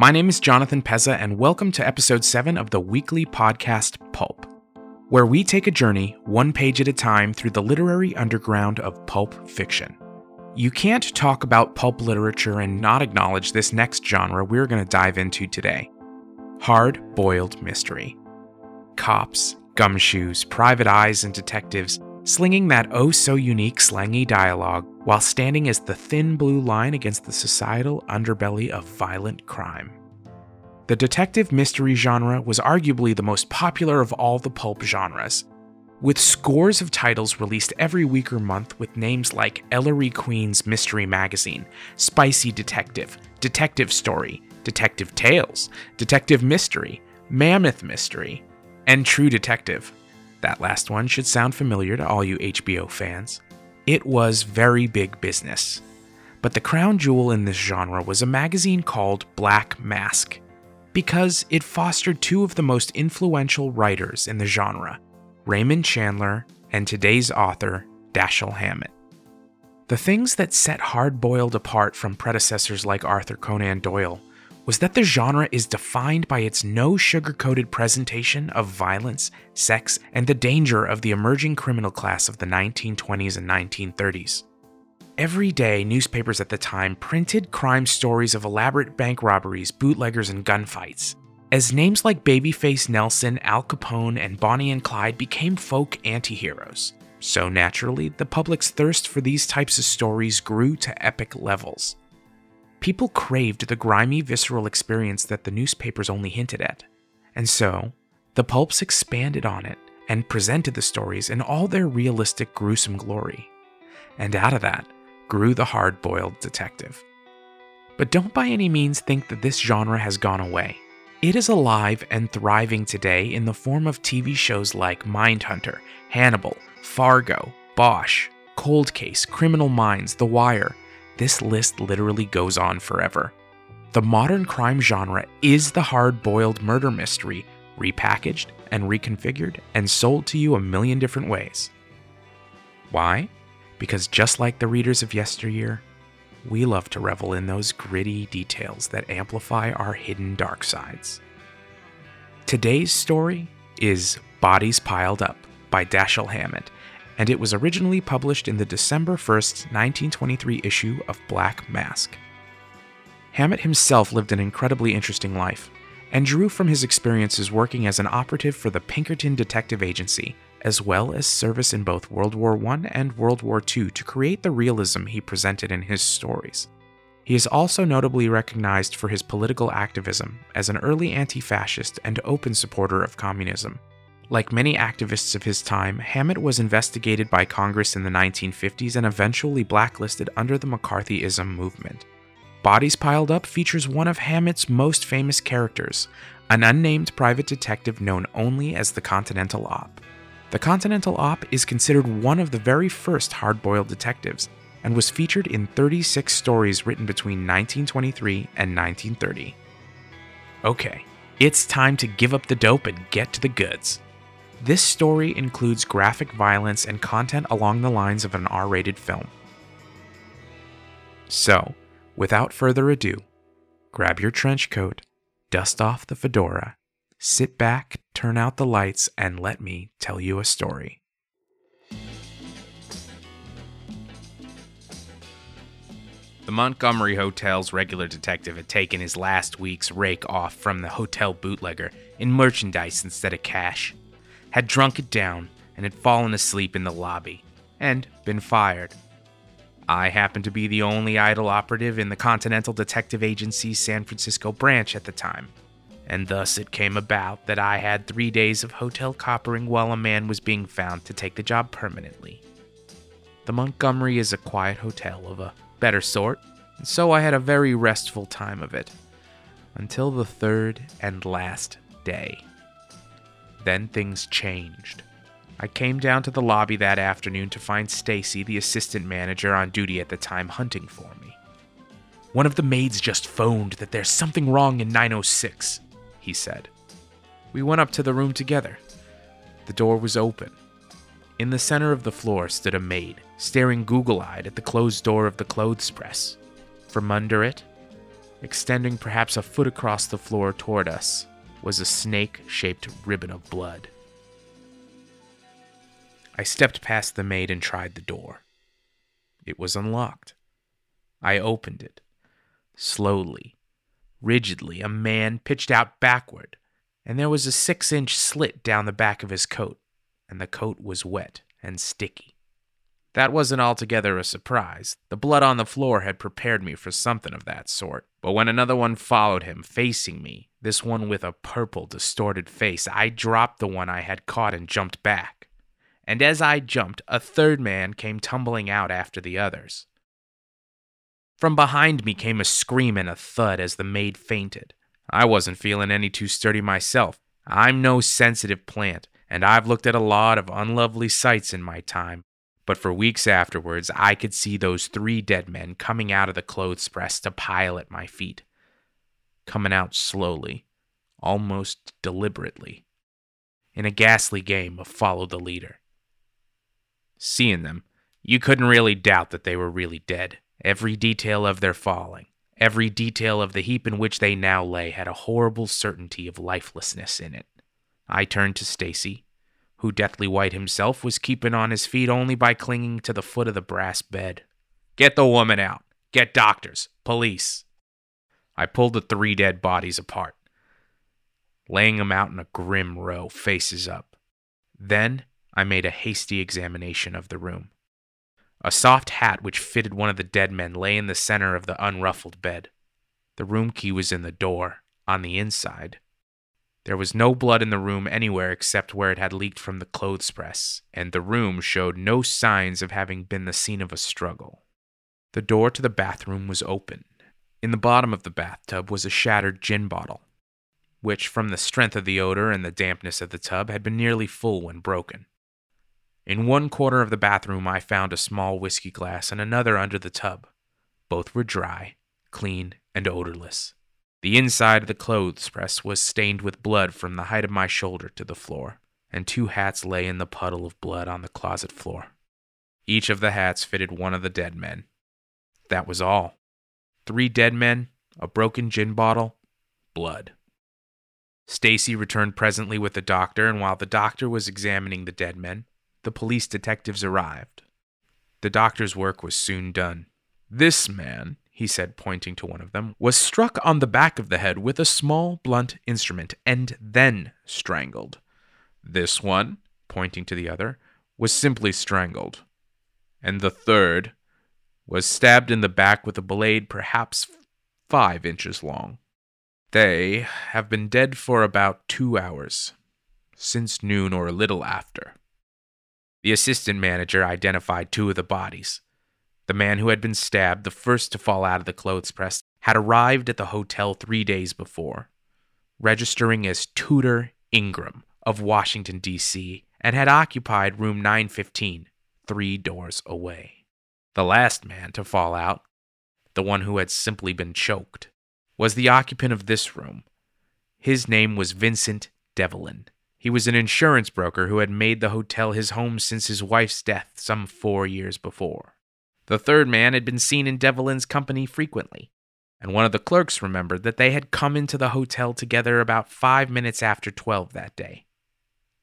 My name is Jonathan Pezza, and welcome to episode 7 of the weekly podcast Pulp, where we take a journey, one page at a time, through the literary underground of pulp fiction. You can't talk about pulp literature and not acknowledge this next genre we're going to dive into today hard boiled mystery. Cops, gumshoes, private eyes, and detectives slinging that oh so unique slangy dialogue while standing as the thin blue line against the societal underbelly of violent crime. The detective mystery genre was arguably the most popular of all the pulp genres, with scores of titles released every week or month with names like Ellery Queen's Mystery Magazine, Spicy Detective, Detective Story, Detective Tales, Detective Mystery, Mammoth Mystery, and True Detective. That last one should sound familiar to all you HBO fans. It was very big business. But the crown jewel in this genre was a magazine called Black Mask, because it fostered two of the most influential writers in the genre, Raymond Chandler and today's author, Dashiell Hammett. The things that set Hard Boiled apart from predecessors like Arthur Conan Doyle was that the genre is defined by its no sugar coated presentation of violence, sex, and the danger of the emerging criminal class of the 1920s and 1930s. Every day, newspapers at the time printed crime stories of elaborate bank robberies, bootleggers, and gunfights. As names like Babyface Nelson, Al Capone, and Bonnie and Clyde became folk antiheroes, so naturally, the public's thirst for these types of stories grew to epic levels. People craved the grimy, visceral experience that the newspapers only hinted at. And so, the pulps expanded on it and presented the stories in all their realistic, gruesome glory. And out of that grew the hard boiled detective. But don't by any means think that this genre has gone away. It is alive and thriving today in the form of TV shows like Mindhunter, Hannibal, Fargo, Bosch, Cold Case, Criminal Minds, The Wire, this list literally goes on forever. The modern crime genre is the hard boiled murder mystery, repackaged and reconfigured and sold to you a million different ways. Why? Because just like the readers of yesteryear, we love to revel in those gritty details that amplify our hidden dark sides. Today's story is Bodies Piled Up by Dashiell Hammett, and it was originally published in the December 1st, 1923 issue of Black Mask. Hammett himself lived an incredibly interesting life, and drew from his experiences working as an operative for the Pinkerton Detective Agency, as well as service in both World War I and World War II to create the realism he presented in his stories. He is also notably recognized for his political activism as an early anti fascist and open supporter of communism. Like many activists of his time, Hammett was investigated by Congress in the 1950s and eventually blacklisted under the McCarthyism movement. Bodies Piled Up features one of Hammett's most famous characters, an unnamed private detective known only as the Continental Op. The Continental Op is considered one of the very first hard boiled detectives and was featured in 36 stories written between 1923 and 1930. Okay, it's time to give up the dope and get to the goods. This story includes graphic violence and content along the lines of an R rated film. So, without further ado, grab your trench coat, dust off the fedora, sit back, turn out the lights, and let me tell you a story. The Montgomery Hotel's regular detective had taken his last week's rake off from the hotel bootlegger in merchandise instead of cash had drunk it down and had fallen asleep in the lobby and been fired. I happened to be the only idle operative in the Continental Detective Agency's San Francisco branch at the time, and thus it came about that I had three days of hotel coppering while a man was being found to take the job permanently. The Montgomery is a quiet hotel of a better sort, and so I had a very restful time of it. Until the third and last day. Then things changed. I came down to the lobby that afternoon to find Stacy, the assistant manager on duty at the time, hunting for me. One of the maids just phoned that there's something wrong in 906, he said. We went up to the room together. The door was open. In the center of the floor stood a maid, staring goggle eyed at the closed door of the clothes press. From under it, extending perhaps a foot across the floor toward us, was a snake shaped ribbon of blood. I stepped past the maid and tried the door. It was unlocked. I opened it. Slowly, rigidly, a man pitched out backward, and there was a six inch slit down the back of his coat, and the coat was wet and sticky. That wasn't altogether a surprise. The blood on the floor had prepared me for something of that sort. But when another one followed him, facing me, this one with a purple, distorted face, I dropped the one I had caught and jumped back. And as I jumped, a third man came tumbling out after the others. From behind me came a scream and a thud as the maid fainted. I wasn't feeling any too sturdy myself. I'm no sensitive plant, and I've looked at a lot of unlovely sights in my time, but for weeks afterwards, I could see those three dead men coming out of the clothes press to pile at my feet. Coming out slowly, almost deliberately, in a ghastly game of follow the leader. Seeing them, you couldn't really doubt that they were really dead. Every detail of their falling, every detail of the heap in which they now lay had a horrible certainty of lifelessness in it. I turned to Stacy, who deathly white himself was keeping on his feet only by clinging to the foot of the brass bed. Get the woman out. Get doctors. Police. I pulled the three dead bodies apart, laying them out in a grim row, faces up. Then I made a hasty examination of the room. A soft hat which fitted one of the dead men lay in the center of the unruffled bed. The room key was in the door, on the inside. There was no blood in the room anywhere except where it had leaked from the clothes press, and the room showed no signs of having been the scene of a struggle. The door to the bathroom was open. In the bottom of the bathtub was a shattered gin bottle, which, from the strength of the odor and the dampness of the tub, had been nearly full when broken. In one corner of the bathroom, I found a small whiskey glass and another under the tub. Both were dry, clean, and odorless. The inside of the clothes press was stained with blood from the height of my shoulder to the floor, and two hats lay in the puddle of blood on the closet floor. Each of the hats fitted one of the dead men. That was all. Three dead men, a broken gin bottle, blood. Stacy returned presently with the doctor, and while the doctor was examining the dead men, the police detectives arrived. The doctor's work was soon done. This man, he said, pointing to one of them, was struck on the back of the head with a small blunt instrument and then strangled. This one, pointing to the other, was simply strangled. And the third was stabbed in the back with a blade perhaps five inches long. They have been dead for about two hours, since noon or a little after. The assistant manager identified two of the bodies. The man who had been stabbed, the first to fall out of the clothes press, had arrived at the hotel three days before, registering as Tudor Ingram of Washington, D.C., and had occupied room 915, three doors away. The last man to fall out, the one who had simply been choked, was the occupant of this room. His name was Vincent Devlin. He was an insurance broker who had made the hotel his home since his wife's death some four years before. The third man had been seen in Devlin's company frequently, and one of the clerks remembered that they had come into the hotel together about five minutes after 12 that day.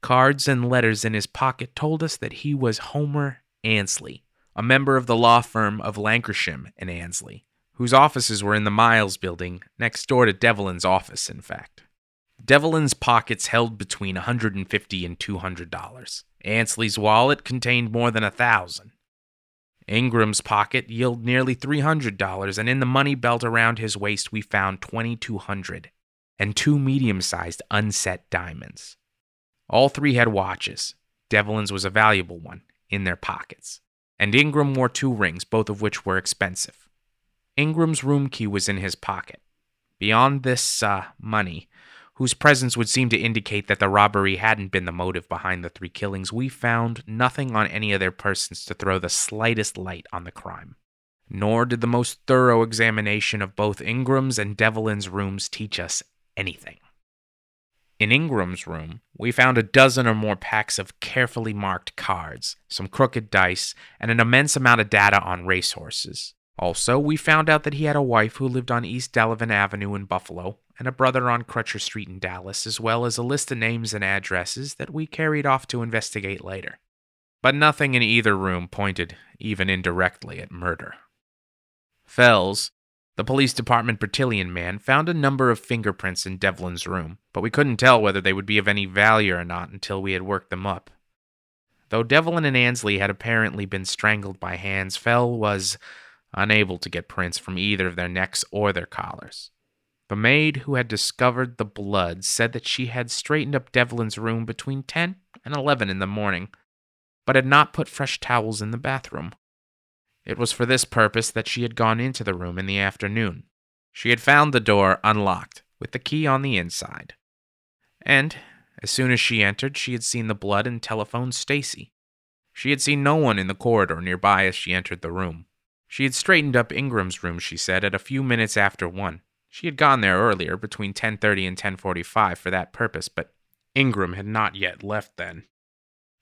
Cards and letters in his pocket told us that he was Homer Ansley, a member of the law firm of Lankershim and Ansley, whose offices were in the Miles building, next door to Devlin's office, in fact. Devlin's pockets held between 150 and $200. Ansley's wallet contained more than a thousand. Ingram's pocket yielded nearly $300, and in the money belt around his waist we found 2200 and two medium-sized unset diamonds. All three had watches. Devlin's was a valuable one in their pockets, and Ingram wore two rings, both of which were expensive. Ingram's room key was in his pocket. Beyond this uh, money, whose presence would seem to indicate that the robbery hadn't been the motive behind the three killings, we found nothing on any of their persons to throw the slightest light on the crime. Nor did the most thorough examination of both Ingram's and Devlin's rooms teach us anything. In Ingram's room, we found a dozen or more packs of carefully marked cards, some crooked dice, and an immense amount of data on racehorses. Also, we found out that he had a wife who lived on East Delavan Avenue in Buffalo and a brother on Crutcher Street in Dallas, as well as a list of names and addresses that we carried off to investigate later. But nothing in either room pointed even indirectly at murder. Fells, the police department Bertillon man, found a number of fingerprints in Devlin's room, but we couldn't tell whether they would be of any value or not until we had worked them up. Though Devlin and Ansley had apparently been strangled by hands, Fell was unable to get prints from either of their necks or their collars. The maid who had discovered the blood said that she had straightened up Devlin's room between 10 and 11 in the morning, but had not put fresh towels in the bathroom. It was for this purpose that she had gone into the room in the afternoon. She had found the door unlocked, with the key on the inside. And, as soon as she entered, she had seen the blood and telephoned Stacy. She had seen no one in the corridor nearby as she entered the room. She had straightened up Ingram's room, she said, at a few minutes after 1. She had gone there earlier, between 10:30 and 10:45 for that purpose, but Ingram had not yet left then.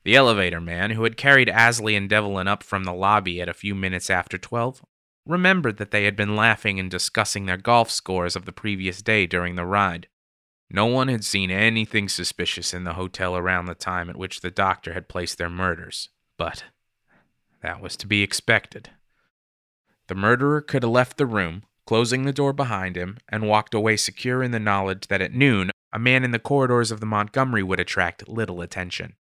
The elevator man, who had carried Ansley and Devlin up from the lobby at a few minutes after 12, remembered that they had been laughing and discussing their golf scores of the previous day during the ride. No one had seen anything suspicious in the hotel around the time at which the doctor had placed their murders, but that was to be expected. The murderer could have left the room, closing the door behind him, and walked away secure in the knowledge that at noon a man in the corridors of the Montgomery would attract little attention.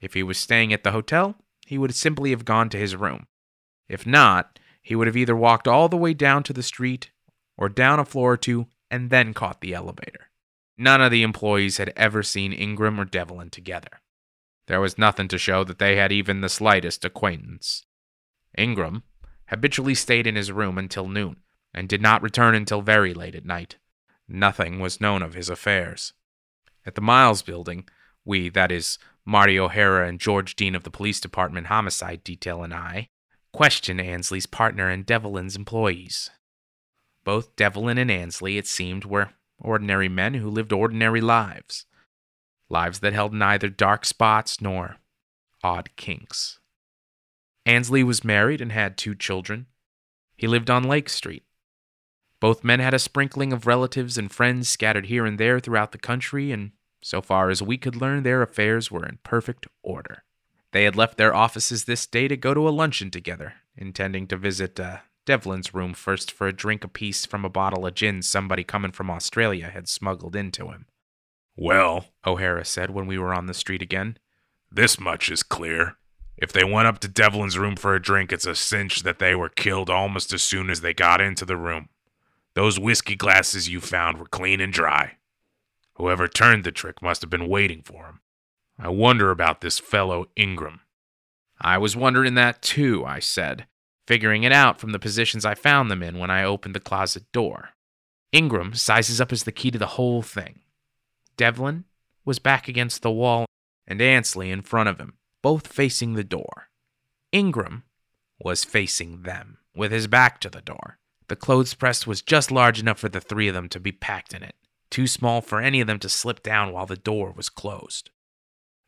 If he was staying at the hotel, he would simply have gone to his room. If not, he would have either walked all the way down to the street or down a floor or two and then caught the elevator. None of the employees had ever seen Ingram or Devlin together. There was nothing to show that they had even the slightest acquaintance. Ingram, habitually stayed in his room until noon, and did not return until very late at night. Nothing was known of his affairs. At the Miles building, we, that is, Marty O'Hara and George Dean of the Police Department Homicide Detail and I, questioned Ansley's partner and Devlin's employees. Both Devlin and Ansley, it seemed, were ordinary men who lived ordinary lives. Lives that held neither dark spots nor odd kinks. Ansley was married and had two children. He lived on Lake Street. Both men had a sprinkling of relatives and friends scattered here and there throughout the country, and so far as we could learn, their affairs were in perfect order. They had left their offices this day to go to a luncheon together, intending to visit uh, Devlin's room first for a drink apiece from a bottle of gin somebody coming from Australia had smuggled into him. Well, O'Hara said when we were on the street again, this much is clear. If they went up to Devlin's room for a drink, it's a cinch that they were killed almost as soon as they got into the room. Those whiskey glasses you found were clean and dry. Whoever turned the trick must have been waiting for him. I wonder about this fellow Ingram. I was wondering that too, I said, figuring it out from the positions I found them in when I opened the closet door. Ingram sizes up as the key to the whole thing. Devlin was back against the wall and Ansley in front of him both facing the door. Ingram was facing them, with his back to the door. The clothes press was just large enough for the three of them to be packed in it, too small for any of them to slip down while the door was closed.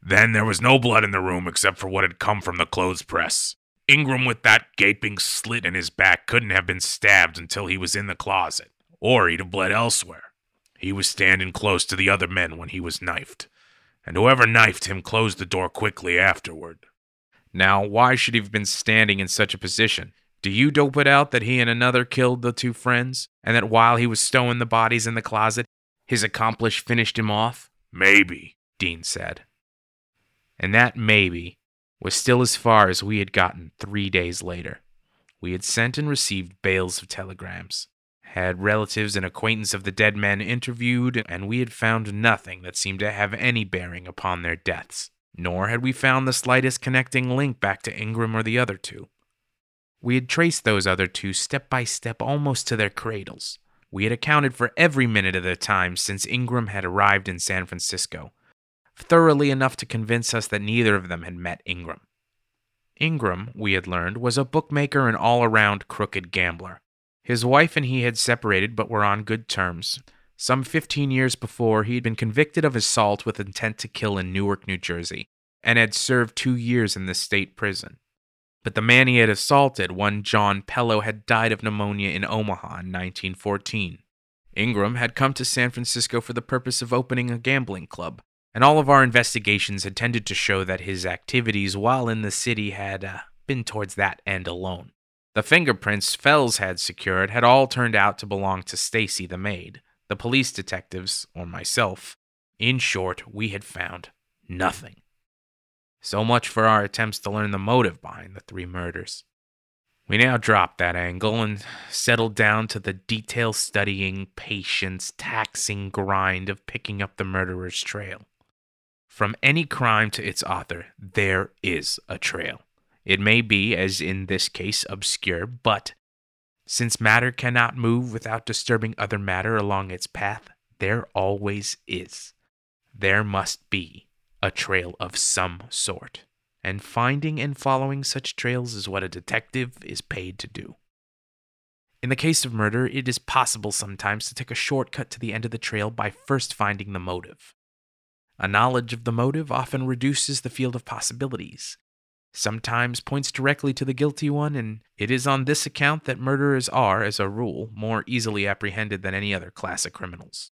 Then there was no blood in the room except for what had come from the clothes press. Ingram, with that gaping slit in his back, couldn't have been stabbed until he was in the closet, or he'd have bled elsewhere. He was standing close to the other men when he was knifed and whoever knifed him closed the door quickly afterward. Now, why should he have been standing in such a position? Do you dope it out that he and another killed the two friends, and that while he was stowing the bodies in the closet, his accomplice finished him off? Maybe, Dean said. And that maybe was still as far as we had gotten three days later. We had sent and received bales of telegrams had relatives and acquaintances of the dead men interviewed, and we had found nothing that seemed to have any bearing upon their deaths, nor had we found the slightest connecting link back to Ingram or the other two. We had traced those other two step by step almost to their cradles. We had accounted for every minute of the time since Ingram had arrived in San Francisco, thoroughly enough to convince us that neither of them had met Ingram. Ingram, we had learned, was a bookmaker and all around crooked gambler his wife and he had separated but were on good terms. Some 15 years before, he had been convicted of assault with intent to kill in Newark, New Jersey, and had served two years in the state prison. But the man he had assaulted, one John Pello, had died of pneumonia in Omaha in 1914. Ingram had come to San Francisco for the purpose of opening a gambling club, and all of our investigations had tended to show that his activities while in the city had uh, been towards that end alone. The fingerprints Fells had secured had all turned out to belong to Stacy the maid, the police detectives, or myself. In short, we had found nothing. So much for our attempts to learn the motive behind the three murders. We now dropped that angle and settled down to the detail studying, patience taxing grind of picking up the murderer's trail. From any crime to its author, there is a trail. It may be, as in this case, obscure, but since matter cannot move without disturbing other matter along its path, there always is. There must be a trail of some sort, and finding and following such trails is what a detective is paid to do. In the case of murder, it is possible sometimes to take a shortcut to the end of the trail by first finding the motive. A knowledge of the motive often reduces the field of possibilities, sometimes points directly to the guilty one, and it is on this account that murderers are, as a rule, more easily apprehended than any other class of criminals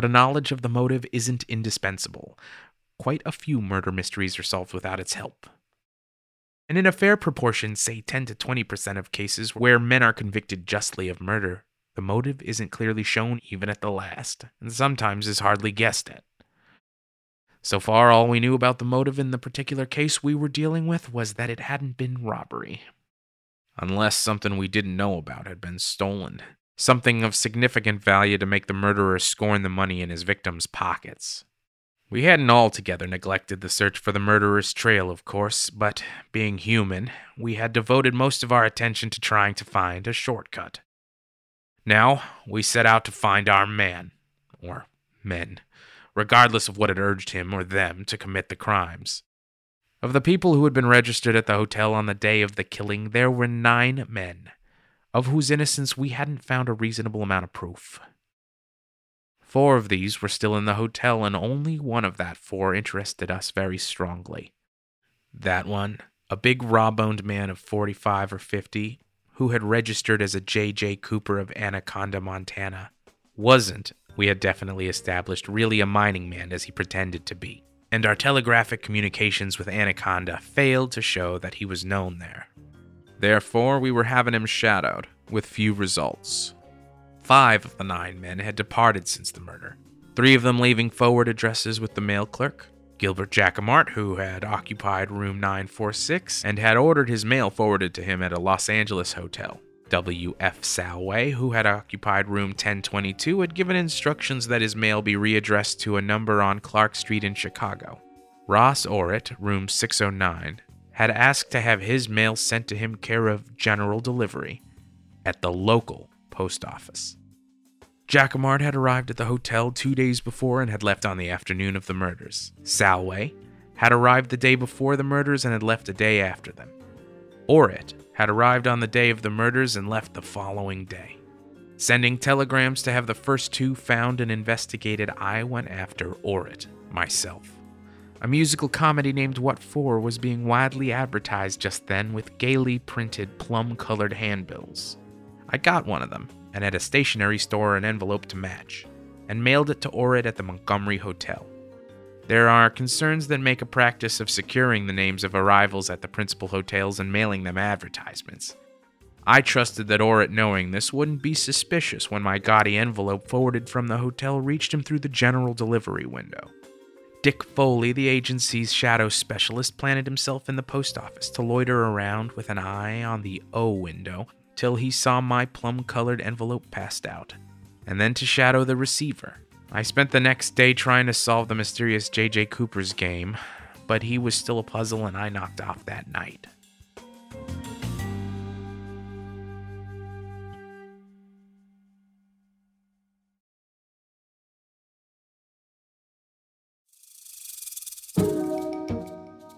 but a knowledge of the motive isn't indispensable. Quite a few murder mysteries are solved without its help. And in a fair proportion, say 10 to 20% of cases where men are convicted justly of murder, the motive isn't clearly shown even at the last, and sometimes is hardly guessed at. So far, all we knew about the motive in the particular case we were dealing with was that it hadn't been robbery. Unless something we didn't know about had been stolen something of significant value to make the murderer scorn the money in his victim's pockets. We hadn't altogether neglected the search for the murderer's trail, of course, but being human, we had devoted most of our attention to trying to find a shortcut. Now, we set out to find our man, or men, regardless of what had urged him or them to commit the crimes. Of the people who had been registered at the hotel on the day of the killing, there were nine men of whose innocence we hadn't found a reasonable amount of proof. Four of these were still in the hotel, and only one of that four interested us very strongly. That one, a big raw boned man of 45 or 50, who had registered as a J.J. Cooper of Anaconda, Montana, wasn't, we had definitely established, really a mining man as he pretended to be, and our telegraphic communications with Anaconda failed to show that he was known there. Therefore, we were having him shadowed, with few results. Five of the nine men had departed since the murder, three of them leaving forward addresses with the mail clerk. Gilbert Jacquemart, who had occupied room 946 and had ordered his mail forwarded to him at a Los Angeles hotel. W.F. Salway, who had occupied room 1022, had given instructions that his mail be readdressed to a number on Clark Street in Chicago. Ross Orrit, room 609, had asked to have his mail sent to him care of general delivery at the local post office. Jacquemart had arrived at the hotel two days before and had left on the afternoon of the murders. Salway had arrived the day before the murders and had left a day after them. Orrit had arrived on the day of the murders and left the following day. Sending telegrams to have the first two found and investigated, I went after Orrit myself. A musical comedy named What For was being widely advertised just then with gaily printed plum colored handbills. I got one of them, and at a stationery store an envelope to match, and mailed it to Orrit at the Montgomery Hotel. There are concerns that make a practice of securing the names of arrivals at the principal hotels and mailing them advertisements. I trusted that Orrit, knowing this, wouldn't be suspicious when my gaudy envelope forwarded from the hotel reached him through the general delivery window. Dick Foley, the agency's shadow specialist, planted himself in the post office to loiter around with an eye on the O window till he saw my plum colored envelope passed out, and then to shadow the receiver. I spent the next day trying to solve the mysterious J.J. Cooper's game, but he was still a puzzle and I knocked off that night.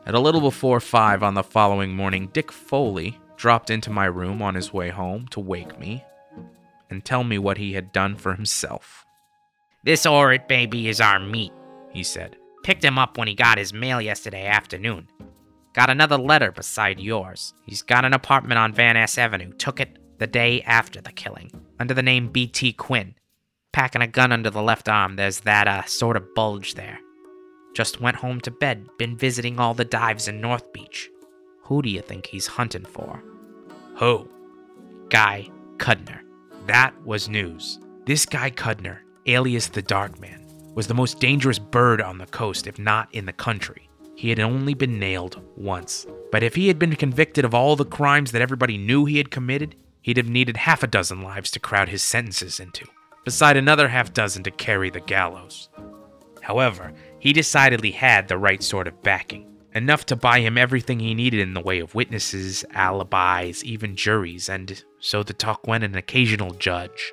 At a little before five on the following morning, Dick Foley dropped into my room on his way home to wake me and tell me what he had done for himself. This Orrit baby is our meat, he said. Picked him up when he got his mail yesterday afternoon. Got another letter beside yours. He's got an apartment on Van Ness Avenue. Took it the day after the killing, under the name B.T. Quinn. Packing a gun under the left arm, there's that, uh, sort of bulge there. Just went home to bed, been visiting all the dives in North Beach. Who do you think he's hunting for? Who? Guy Cudner. That was news. This guy Cudner, alias the Dark Man, was the most dangerous bird on the coast, if not in the country. He had only been nailed once. But if he had been convicted of all the crimes that everybody knew he had committed, he'd have needed half a dozen lives to crowd his sentences into, beside another half dozen to carry the gallows. However, he decidedly had the right sort of backing, enough to buy him everything he needed in the way of witnesses, alibis, even juries, and so the talk went an occasional judge.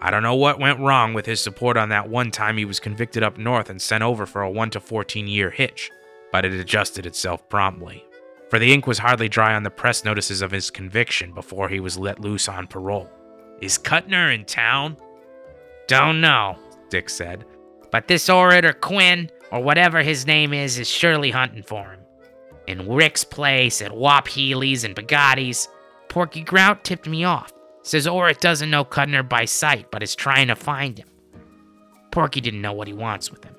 I don't know what went wrong with his support on that one time he was convicted up north and sent over for a 1 to 14 year hitch, but it adjusted itself promptly for the ink was hardly dry on the press notices of his conviction before he was let loose on parole. Is Cudner in town? Don't know, Dick said. But this orator Quinn, or whatever his name is, is surely hunting for him. In Rick's place, at Wop Healy's and Bugatti's, Porky Grout tipped me off. Says Orrit doesn't know Cudner by sight, but is trying to find him. Porky didn't know what he wants with him.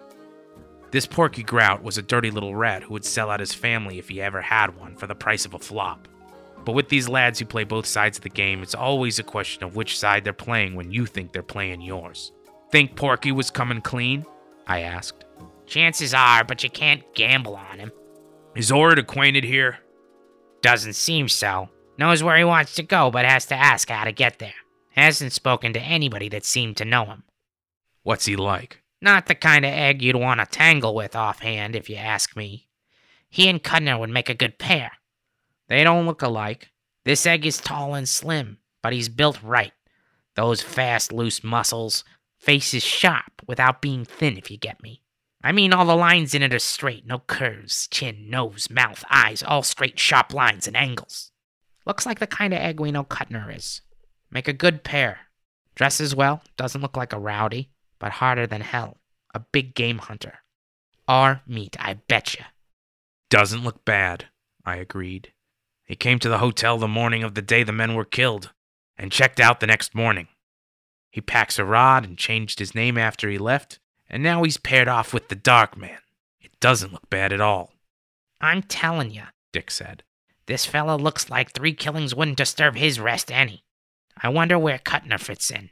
This Porky Grout was a dirty little rat who would sell out his family if he ever had one for the price of a flop. But with these lads who play both sides of the game, it's always a question of which side they're playing when you think they're playing yours. Think Porky was coming clean? I asked. Chances are, but you can't gamble on him. Is Orrit acquainted here? Doesn't seem so. Knows where he wants to go, but has to ask how to get there. Hasn't spoken to anybody that seemed to know him. What's he like? Not the kind of egg you'd want to tangle with offhand, if you ask me. He and Cudner would make a good pair. They don't look alike. This egg is tall and slim, but he's built right. Those fast, loose muscles. Face is sharp without being thin, if you get me. I mean, all the lines in it are straight, no curves. Chin, nose, mouth, eyes, all straight, sharp lines and angles. Looks like the kind of egg we know Cudner is. Make a good pair. Dresses well, doesn't look like a rowdy but harder than hell. A big game hunter. Our meat, I betcha. Doesn't look bad, I agreed. He came to the hotel the morning of the day the men were killed, and checked out the next morning. He packs a rod and changed his name after he left, and now he's paired off with the Dark Man. It doesn't look bad at all. I'm telling you, Dick said. This fellow looks like three killings wouldn't disturb his rest any. I wonder where Cudner fits in.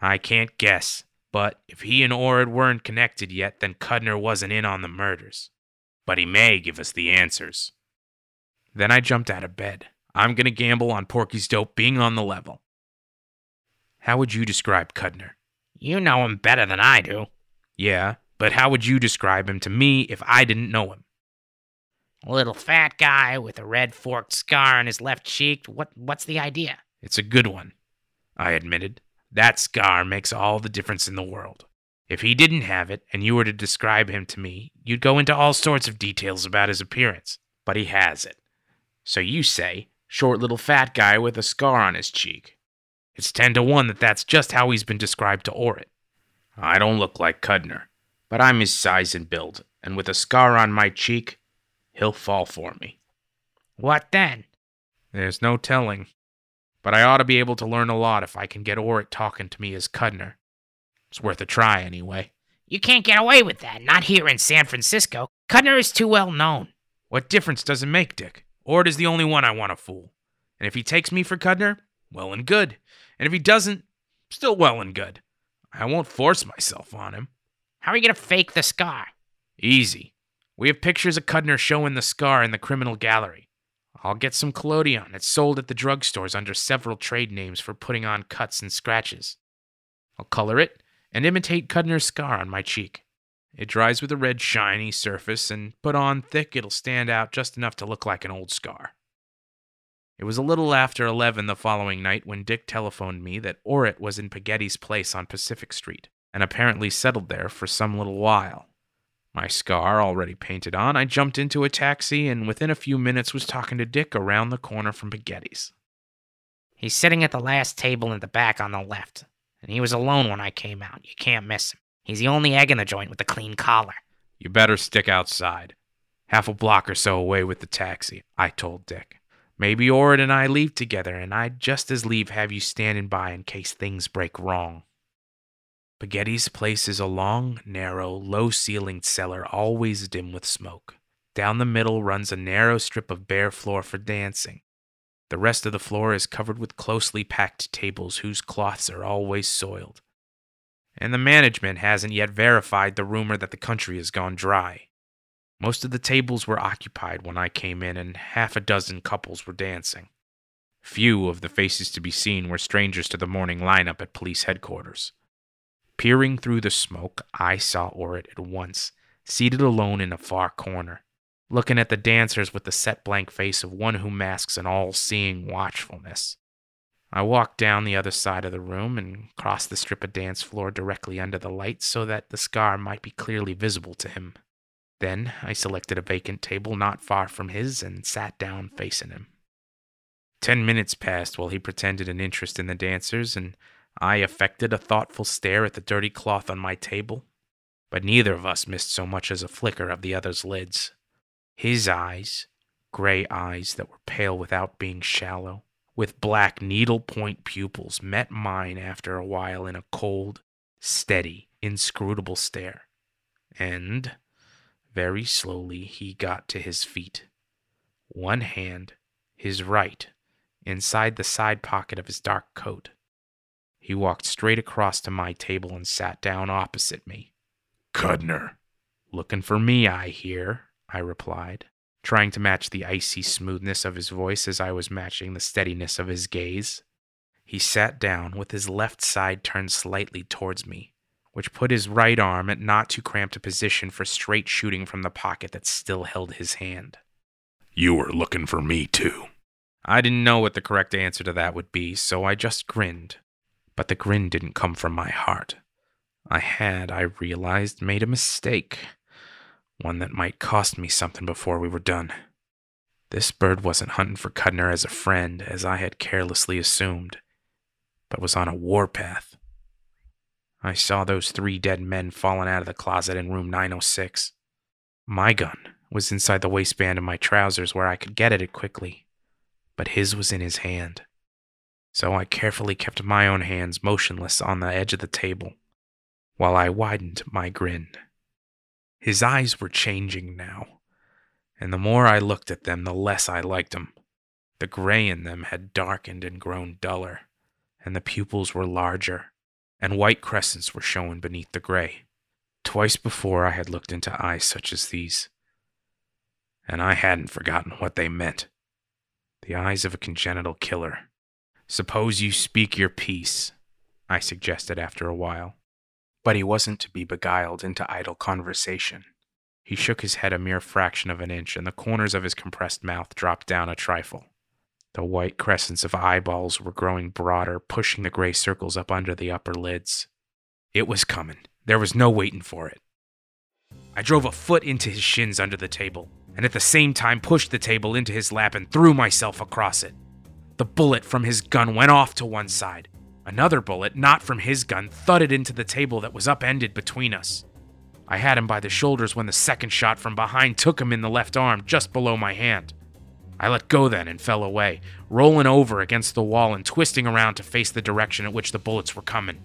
I can't guess. But if he and Orrit weren't connected yet, then Cudner wasn't in on the murders. But he may give us the answers. Then I jumped out of bed. I'm going to gamble on Porky's dope being on the level. How would you describe Cudner? You know him better than I do. Yeah, but how would you describe him to me if I didn't know him? A little fat guy with a red forked scar on his left cheek. What what's the idea? It's a good one, I admitted. That scar makes all the difference in the world. If he didn't have it, and you were to describe him to me, you'd go into all sorts of details about his appearance. But he has it. So you say, short little fat guy with a scar on his cheek. It's ten to one that that's just how he's been described to Orrit. I don't look like Cudner, but I'm his size and build, and with a scar on my cheek, he'll fall for me. What then? There's no telling but I ought to be able to learn a lot if I can get Orrit talking to me as Cudner. It's worth a try, anyway. You can't get away with that, not here in San Francisco. Cudner is too well known. What difference does it make, Dick? Orrit is the only one I want to fool. And if he takes me for Cudner, well and good. And if he doesn't, still well and good. I won't force myself on him. How are you going to fake the scar? Easy. We have pictures of Cudner showing the scar in the criminal gallery. I'll get some collodion. It's sold at the drugstores under several trade names for putting on cuts and scratches. I'll color it and imitate Cudner's scar on my cheek. It dries with a red, shiny surface, and put on thick, it'll stand out just enough to look like an old scar. It was a little after 11 the following night when Dick telephoned me that Orrit was in Bugatti's place on Pacific Street, and apparently settled there for some little while. My scar already painted on, I jumped into a taxi and within a few minutes was talking to Dick around the corner from Bugatti's. He's sitting at the last table in the back on the left, and he was alone when I came out. You can't miss him. He's the only egg in the joint with a clean collar. You better stick outside. Half a block or so away with the taxi, I told Dick. Maybe Ord and I leave together, and I'd just as leave have you standing by in case things break wrong. Bugatti's place is a long, narrow, low ceilinged cellar, always dim with smoke. Down the middle runs a narrow strip of bare floor for dancing. The rest of the floor is covered with closely packed tables whose cloths are always soiled. And the management hasn't yet verified the rumor that the country has gone dry. Most of the tables were occupied when I came in, and half a dozen couples were dancing. Few of the faces to be seen were strangers to the morning lineup at police headquarters. Peering through the smoke, I saw Orrit at once, seated alone in a far corner, looking at the dancers with the set blank face of one who masks an all seeing watchfulness. I walked down the other side of the room and crossed the strip of dance floor directly under the light so that the scar might be clearly visible to him. Then I selected a vacant table not far from his and sat down facing him. Ten minutes passed while he pretended an interest in the dancers, and I affected a thoughtful stare at the dirty cloth on my table. But neither of us missed so much as a flicker of the other's lids. His eyes, gray eyes that were pale without being shallow, with black needle point pupils, met mine after a while in a cold, steady, inscrutable stare. And very slowly, he got to his feet. One hand, his right, inside the side pocket of his dark coat. He walked straight across to my table and sat down opposite me. Cudner. Looking for me, I hear, I replied, trying to match the icy smoothness of his voice as I was matching the steadiness of his gaze. He sat down with his left side turned slightly towards me, which put his right arm at not too cramped a position for straight shooting from the pocket that still held his hand. You were looking for me, too. I didn't know what the correct answer to that would be, so I just grinned. But the grin didn't come from my heart. I had, I realized, made a mistake. One that might cost me something before we were done. This bird wasn't hunting for Cudner as a friend, as I had carelessly assumed, but was on a warpath. I saw those three dead men falling out of the closet in room 906. My gun was inside the waistband of my trousers where I could get at it quickly, but his was in his hand. So I carefully kept my own hands motionless on the edge of the table while I widened my grin. His eyes were changing now, and the more I looked at them, the less I liked them. The gray in them had darkened and grown duller, and the pupils were larger and white crescents were showing beneath the gray. Twice before I had looked into eyes such as these, and I hadn't forgotten what they meant. The eyes of a congenital killer. Suppose you speak your piece, I suggested after a while. But he wasn't to be beguiled into idle conversation. He shook his head a mere fraction of an inch, and the corners of his compressed mouth dropped down a trifle. The white crescents of eyeballs were growing broader, pushing the gray circles up under the upper lids. It was coming. There was no waiting for it. I drove a foot into his shins under the table, and at the same time pushed the table into his lap and threw myself across it. The bullet from his gun went off to one side. Another bullet, not from his gun, thudded into the table that was upended between us. I had him by the shoulders when the second shot from behind took him in the left arm, just below my hand. I let go then and fell away, rolling over against the wall and twisting around to face the direction at which the bullets were coming.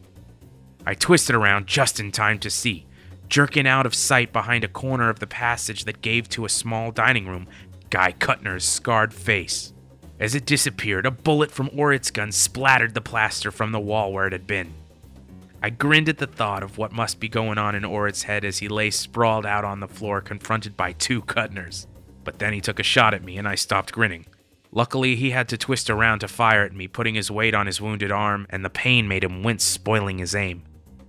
I twisted around just in time to see, jerking out of sight behind a corner of the passage that gave to a small dining room, Guy Cudner's scarred face. As it disappeared, a bullet from Orrit's gun splattered the plaster from the wall where it had been. I grinned at the thought of what must be going on in Orrit's head as he lay sprawled out on the floor, confronted by two Cudners. But then he took a shot at me and I stopped grinning. Luckily, he had to twist around to fire at me, putting his weight on his wounded arm, and the pain made him wince, spoiling his aim.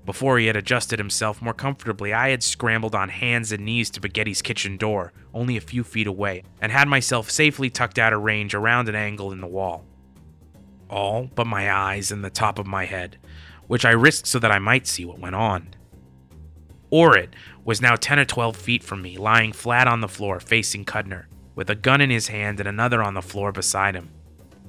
Before he had adjusted himself more comfortably, I had scrambled on hands and knees to Bugatti's kitchen door, only a few feet away, and had myself safely tucked out of range around an angle in the wall. All but my eyes and the top of my head, which I risked so that I might see what went on. Orrit was now 10 or 12 feet from me, lying flat on the floor facing Cudner, with a gun in his hand and another on the floor beside him.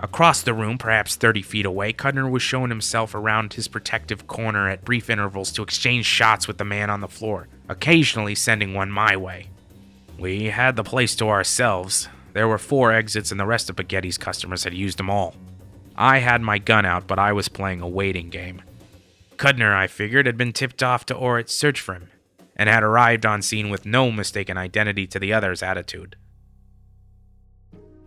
Across the room, perhaps 30 feet away, Cudner was showing himself around his protective corner at brief intervals to exchange shots with the man on the floor, occasionally sending one my way. We had the place to ourselves. There were four exits, and the rest of Bugatti's customers had used them all. I had my gun out, but I was playing a waiting game. Cudner, I figured, had been tipped off to Orrit's search for him, and had arrived on scene with no mistaken identity to the other's attitude.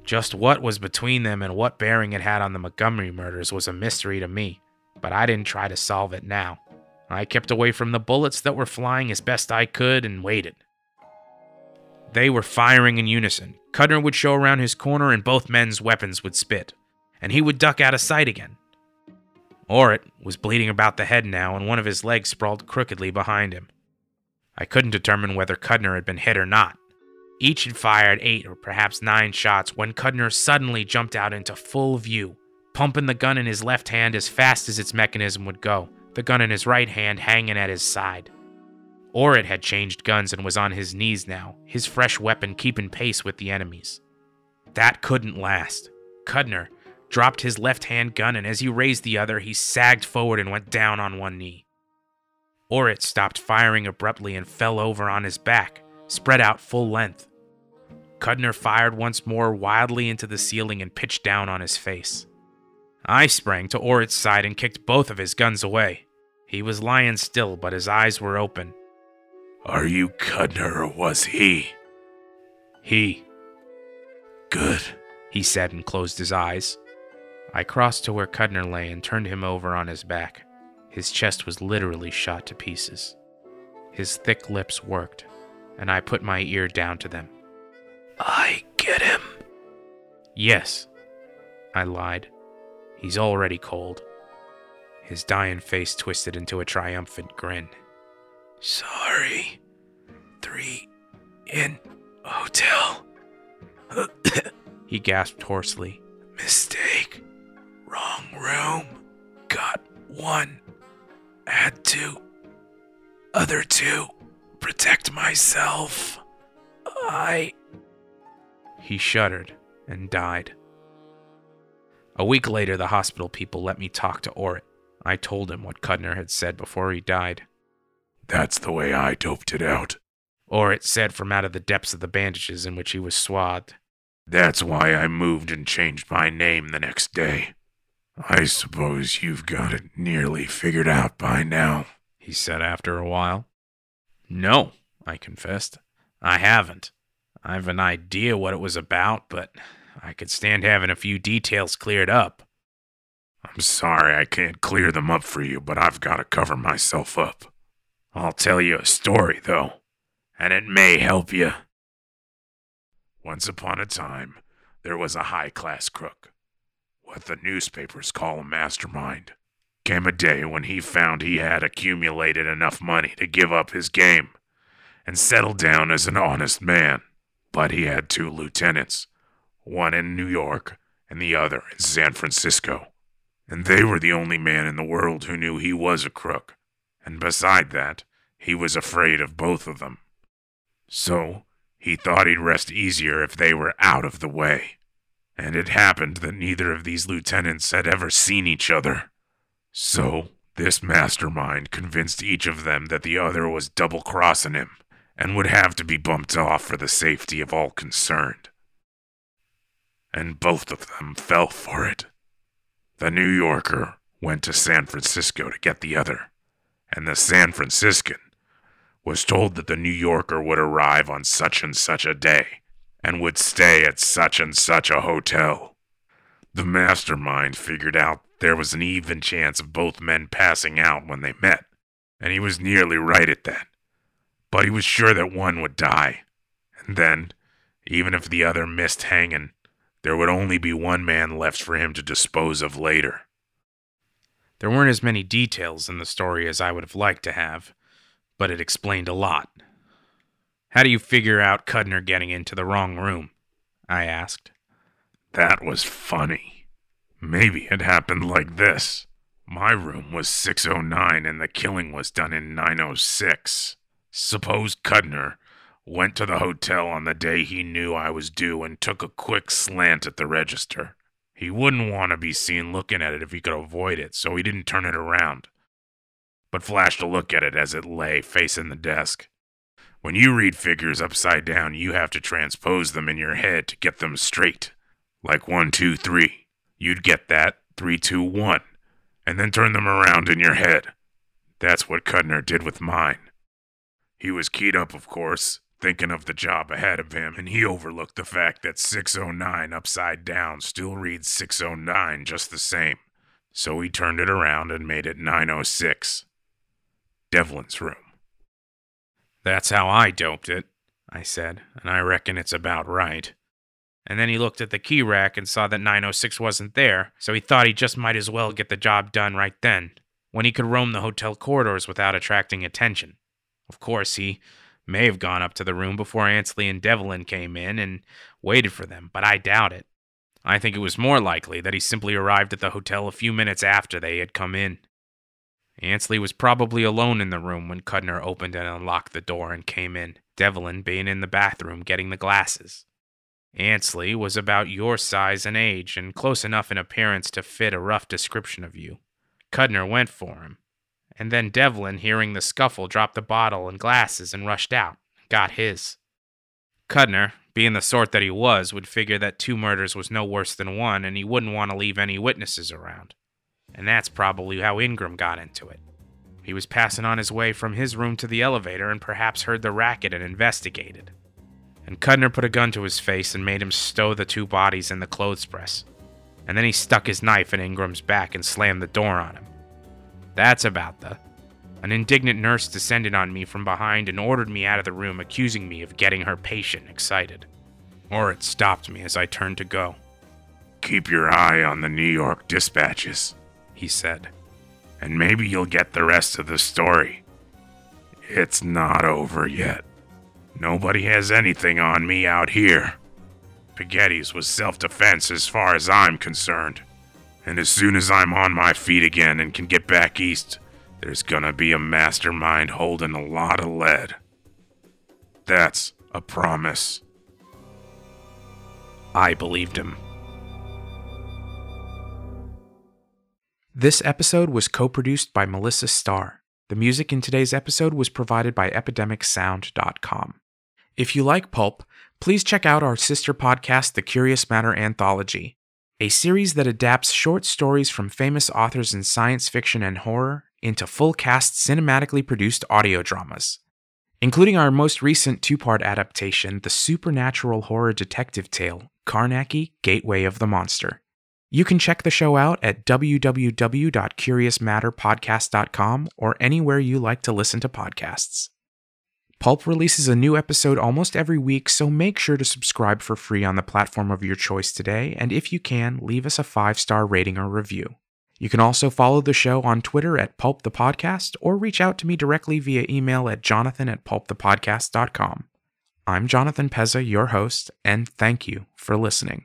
Just what was between them and what bearing it had on the Montgomery murders was a mystery to me, but I didn't try to solve it now. I kept away from the bullets that were flying as best I could and waited. They were firing in unison. Cudner would show around his corner and both men's weapons would spit, and he would duck out of sight again. Orrit was bleeding about the head now, and one of his legs sprawled crookedly behind him. I couldn't determine whether Cudner had been hit or not. Each had fired eight or perhaps nine shots when Cudner suddenly jumped out into full view, pumping the gun in his left hand as fast as its mechanism would go, the gun in his right hand hanging at his side. Orrit had changed guns and was on his knees now, his fresh weapon keeping pace with the enemy's. That couldn't last. Cudner dropped his left hand gun, and as he raised the other, he sagged forward and went down on one knee. Orrit stopped firing abruptly and fell over on his back, spread out full length. Cudner fired once more wildly into the ceiling and pitched down on his face. I sprang to Orrit's side and kicked both of his guns away. He was lying still, but his eyes were open. Are you Cudner or was he? He. Good. He said and closed his eyes. I crossed to where Cudner lay and turned him over on his back. His chest was literally shot to pieces. His thick lips worked, and I put my ear down to them. I get him. Yes, I lied. He's already cold. His dying face twisted into a triumphant grin. Sorry. Three in hotel. he gasped hoarsely. Mistake. Wrong room. Got one. Had to. Other two. Protect myself. I. He shuddered and died. A week later, the hospital people let me talk to Orrit. I told him what Cudner had said before he died. That's the way I doped it out. Orrit said from out of the depths of the bandages in which he was swathed. That's why I moved and changed my name the next day. I suppose you've got it nearly figured out by now, he said after a while. No, I confessed. I haven't. I've an idea what it was about, but I could stand having a few details cleared up. I'm sorry I can't clear them up for you, but I've got to cover myself up. I'll tell you a story, though, and it may help you. Once upon a time, there was a high class crook, what the newspapers call a mastermind. Came a day when he found he had accumulated enough money to give up his game and settle down as an honest man. But he had two lieutenants, one in New York and the other in San Francisco. And they were the only man in the world who knew he was a crook. And beside that, he was afraid of both of them. So, he thought he'd rest easier if they were out of the way. And it happened that neither of these lieutenants had ever seen each other. So, this mastermind convinced each of them that the other was double crossing him and would have to be bumped off for the safety of all concerned. And both of them fell for it. The New Yorker went to San Francisco to get the other, and the San Franciscan was told that the New Yorker would arrive on such and such a day and would stay at such and such a hotel. The mastermind figured out there was an even chance of both men passing out when they met, and he was nearly right at that but he was sure that one would die. And then, even if the other missed hanging, there would only be one man left for him to dispose of later. There weren't as many details in the story as I would have liked to have, but it explained a lot. How do you figure out Cudner getting into the wrong room? I asked. That was funny. Maybe it happened like this. My room was 609 and the killing was done in 906. Suppose Cudner went to the hotel on the day he knew I was due and took a quick slant at the register. He wouldn't want to be seen looking at it if he could avoid it, so he didn't turn it around, but flashed a look at it as it lay facing the desk. When you read figures upside down, you have to transpose them in your head to get them straight. Like one, two, three. You'd get that, three, two, one, and then turn them around in your head. That's what Cudner did with mine. He was keyed up, of course, thinking of the job ahead of him, and he overlooked the fact that 609 upside down still reads 609 just the same. So he turned it around and made it 906. Devlin's room. That's how I doped it, I said, and I reckon it's about right. And then he looked at the key rack and saw that 906 wasn't there, so he thought he just might as well get the job done right then, when he could roam the hotel corridors without attracting attention. Of course, he may have gone up to the room before Ansley and Devlin came in and waited for them, but I doubt it. I think it was more likely that he simply arrived at the hotel a few minutes after they had come in. Ansley was probably alone in the room when Cudner opened and unlocked the door and came in, Devlin being in the bathroom getting the glasses. Ansley was about your size and age, and close enough in appearance to fit a rough description of you. Cudner went for him, and then Devlin, hearing the scuffle, dropped the bottle and glasses and rushed out, got his. Cudner, being the sort that he was, would figure that two murders was no worse than one, and he wouldn't want to leave any witnesses around. And that's probably how Ingram got into it. He was passing on his way from his room to the elevator and perhaps heard the racket and investigated. And Cudner put a gun to his face and made him stow the two bodies in the clothes press. And then he stuck his knife in Ingram's back and slammed the door on him. That's about the. An indignant nurse descended on me from behind and ordered me out of the room, accusing me of getting her patient excited. Orrit stopped me as I turned to go. Keep your eye on the New York dispatches, he said, and maybe you'll get the rest of the story. It's not over yet. Nobody has anything on me out here. Bugatti's was self defense as far as I'm concerned. And as soon as I'm on my feet again and can get back east, there's gonna be a mastermind holding a lot of lead. That's a promise. I believed him. This episode was co produced by Melissa Starr. The music in today's episode was provided by EpidemicSound.com. If you like pulp, please check out our sister podcast, The Curious Matter Anthology, a series that adapts short stories from famous authors in science fiction and horror into full cast cinematically produced audio dramas. Including our most recent two part adaptation, the supernatural horror detective tale, Carnacki Gateway of the Monster. You can check the show out at www.curiousmatterpodcast.com or anywhere you like to listen to podcasts. Pulp releases a new episode almost every week, so make sure to subscribe for free on the platform of your choice today, and if you can, leave us a five star rating or review. You can also follow the show on Twitter at Pulp the Podcast or reach out to me directly via email at jonathan at pulpthepodcast.com. I'm Jonathan Pezza, your host, and thank you for listening.